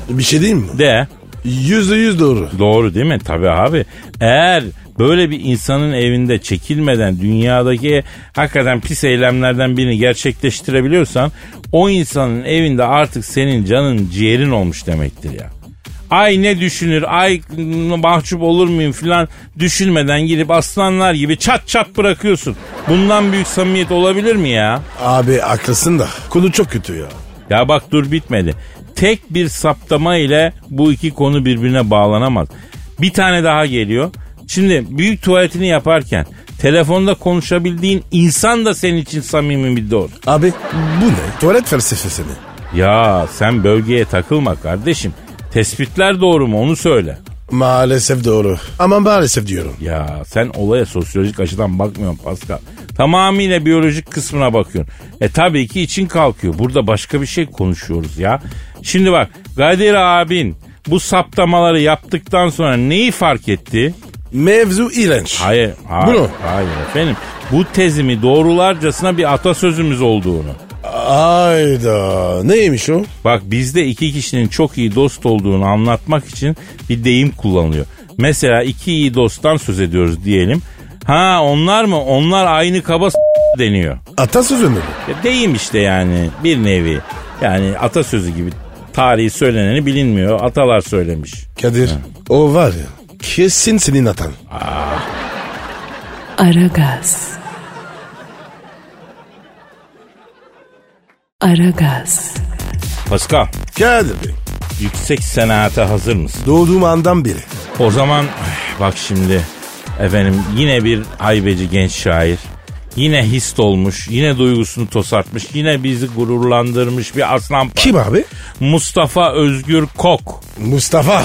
Bir şey diyeyim mi? De Yüzde yüz doğru. doğru değil mi? Tabii abi. Eğer böyle bir insanın evinde çekilmeden dünyadaki hakikaten pis eylemlerden birini gerçekleştirebiliyorsan o insanın evinde artık senin canın ciğerin olmuş demektir ya. Ay ne düşünür, ay mahcup olur muyum filan düşünmeden girip aslanlar gibi çat çat bırakıyorsun. Bundan büyük samimiyet olabilir mi ya? Abi haklısın da konu çok kötü ya. Ya bak dur bitmedi. Tek bir saptama ile bu iki konu birbirine bağlanamaz. Bir tane daha geliyor. Şimdi büyük tuvaletini yaparken telefonda konuşabildiğin insan da senin için samimi bir dost. Abi bu ne? Tuvalet felsefesi mi? Ya sen bölgeye takılma kardeşim. Tespitler doğru mu onu söyle. Maalesef doğru. Ama maalesef diyorum. Ya sen olaya sosyolojik açıdan bakmıyorsun Pascal. Tamamıyla biyolojik kısmına bakıyorsun. E tabii ki için kalkıyor. Burada başka bir şey konuşuyoruz ya. Şimdi bak Kadir abin bu saptamaları yaptıktan sonra neyi fark etti? Mevzu iğrenç. Hayır, hayır, Bunu. hayır efendim. Bu tezimi doğrularcasına bir atasözümüz olduğunu. Ayda neymiş o? Bak bizde iki kişinin çok iyi dost olduğunu anlatmak için bir deyim kullanılıyor. Mesela iki iyi dosttan söz ediyoruz diyelim. Ha onlar mı? Onlar aynı kaba s- deniyor. Atasözü mü? Ya deyim işte yani bir nevi. Yani atasözü gibi tarihi söyleneni bilinmiyor. Atalar söylemiş. Kadir o var ya kesin senin atan. Aragaz. Aragaz. Pascal Kadir Bey yüksek senata hazır mısın? doğduğum andan beri. O zaman ay, bak şimdi efendim yine bir haybeci genç şair. Yine hist olmuş, yine duygusunu tosartmış, yine bizi gururlandırmış bir aslan parçası. Kim abi? Mustafa Özgür Kok. Mustafa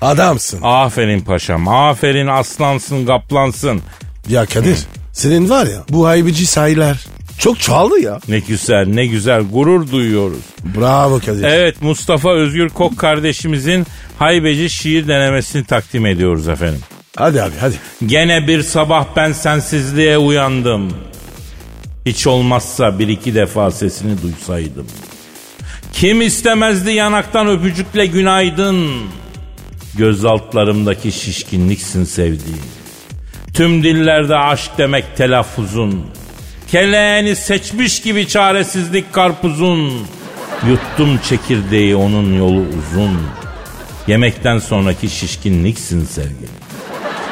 adamsın. Aferin paşam, aferin aslansın, kaplansın. Ya Kadir senin var ya bu haybici sayılar çok çoğaldı ya. Ne güzel, ne güzel gurur duyuyoruz. Bravo Kadir. Evet Mustafa Özgür Kok kardeşimizin haybeci şiir denemesini takdim ediyoruz efendim. Hadi abi hadi. Gene bir sabah ben sensizliğe uyandım. Hiç olmazsa bir iki defa sesini duysaydım. Kim istemezdi yanaktan öpücükle günaydın. Göz altlarımdaki şişkinliksin sevdiğim. Tüm dillerde aşk demek telaffuzun. Keleğini seçmiş gibi çaresizlik karpuzun. Yuttum çekirdeği onun yolu uzun. Yemekten sonraki şişkinliksin sevgilim.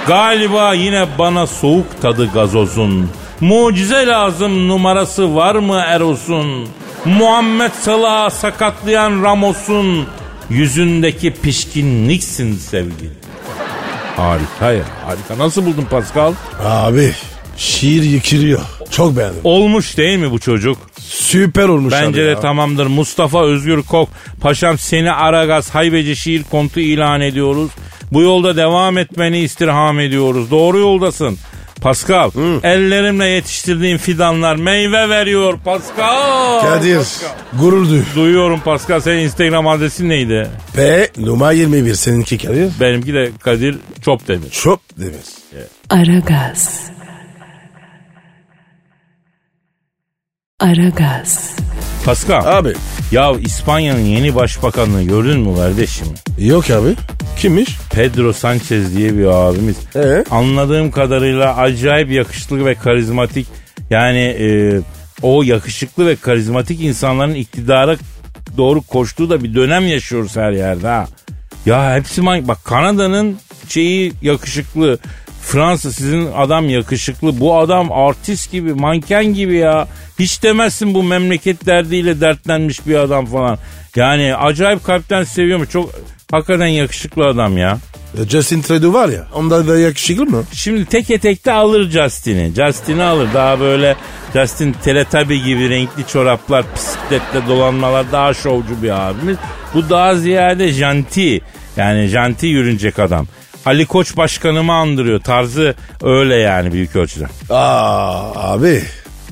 Galiba yine bana soğuk tadı gazozun. Mucize lazım numarası var mı Eros'un? Muhammed Salah'ı sakatlayan Ramos'un yüzündeki pişkinliksin sevgili. Harika ya harika. Nasıl buldun Pascal? Abi şiir yıkılıyor. Çok beğendim. Olmuş değil mi bu çocuk? Süper olmuş Bence de ya. tamamdır. Mustafa Özgür Kok. Paşam seni Aragaz Haybeci şiir kontu ilan ediyoruz. Bu yolda devam etmeni istirham ediyoruz. Doğru yoldasın. Pascal, ellerimle yetiştirdiğim fidanlar meyve veriyor Pascal. Kadir gurur duy. Duyuyorum Pascal. Senin Instagram adresin neydi? P numara 21 seninki Kadir. Benimki de Kadir Çopdemir. Çok demir. Aragaz. Aragaz. Pascal, Abi ya İspanya'nın yeni başbakanını gördün mü kardeşim? yok abi. Kimmiş? Pedro Sanchez diye bir abimiz. Ee? Anladığım kadarıyla acayip yakışıklı ve karizmatik. Yani e, o yakışıklı ve karizmatik insanların iktidara doğru koştuğu da bir dönem yaşıyoruz her yerde ha. Ya hepsi man- bak Kanada'nın şeyi yakışıklı. Fransa sizin adam yakışıklı. Bu adam artist gibi, manken gibi ya. Hiç demezsin bu memleket derdiyle dertlenmiş bir adam falan. Yani acayip kalpten seviyormuş. Çok hakikaten yakışıklı adam ya. E, Justin Trudeau var ya. Onda da yakışıklı mı? Şimdi teke tekte alır Justin'i. Justin'i alır. Daha böyle Justin Teletabi gibi renkli çoraplar, bisikletle dolanmalar daha şovcu bir abimiz. Bu daha ziyade janti. Yani janti yürünecek adam. Ali Koç başkanımı andırıyor. Tarzı öyle yani büyük ölçüde. Aa abi.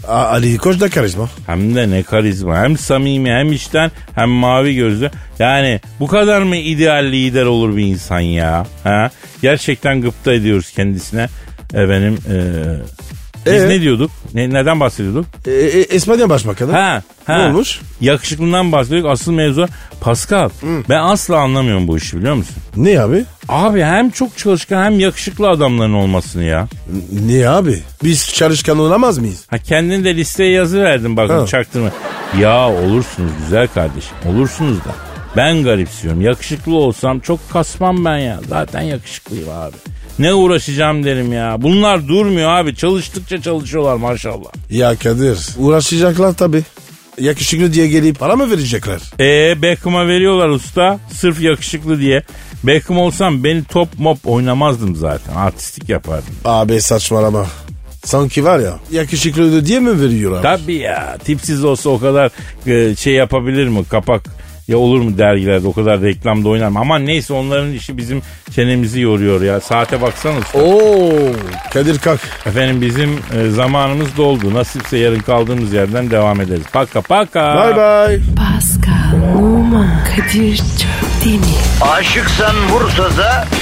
A- Ali Koç da karizma. Hem de ne karizma. Hem samimi hem içten hem mavi gözlü. Yani bu kadar mı ideal lider olur bir insan ya? Ha? Gerçekten gıpta ediyoruz kendisine. Efendim eee biz Ee? ne diyorduk? Ne, neden bahsediyorduk? E, e, İspanya Başbakanı. Ha, ha. Ne olmuş? Yakışıklığından bahsediyorduk. Asıl mevzu Pascal. Ben asla anlamıyorum bu işi biliyor musun? Ne abi? Abi hem çok çalışkan hem yakışıklı adamların olmasını ya. Niye abi? Biz çalışkan olamaz mıyız? Ha kendin de listeye yazı verdin bakın Ha. çaktırma. Ya olursunuz güzel kardeşim olursunuz da. Ben garipsiyorum. Yakışıklı olsam çok kasmam ben ya. Zaten yakışıklıyım abi. Ne uğraşacağım derim ya. Bunlar durmuyor abi. Çalıştıkça çalışıyorlar maşallah. Ya Kadir uğraşacaklar tabii. Yakışıklı diye gelip para mı verecekler? E Beckham'a veriyorlar usta. Sırf yakışıklı diye. Beckham olsam beni top mop oynamazdım zaten. Artistik yapardım. Abi saçmalama. Sanki var ya yakışıklı diye mi veriyorlar? Tabii ya. Tipsiz olsa o kadar e, şey yapabilir mi? Kapak ya olur mu dergilerde o kadar reklamda oynar mı? Ama neyse onların işi bizim çenemizi yoruyor ya. Saate baksana usta. Oo Kadir kalk. Efendim bizim e, zamanımız doldu. Nasipse yarın kaldığımız yerden devam ederiz. Paka paka. Bye bye. Pascal, Oman, Kadir çok değil mi? Aşıksan vursa da,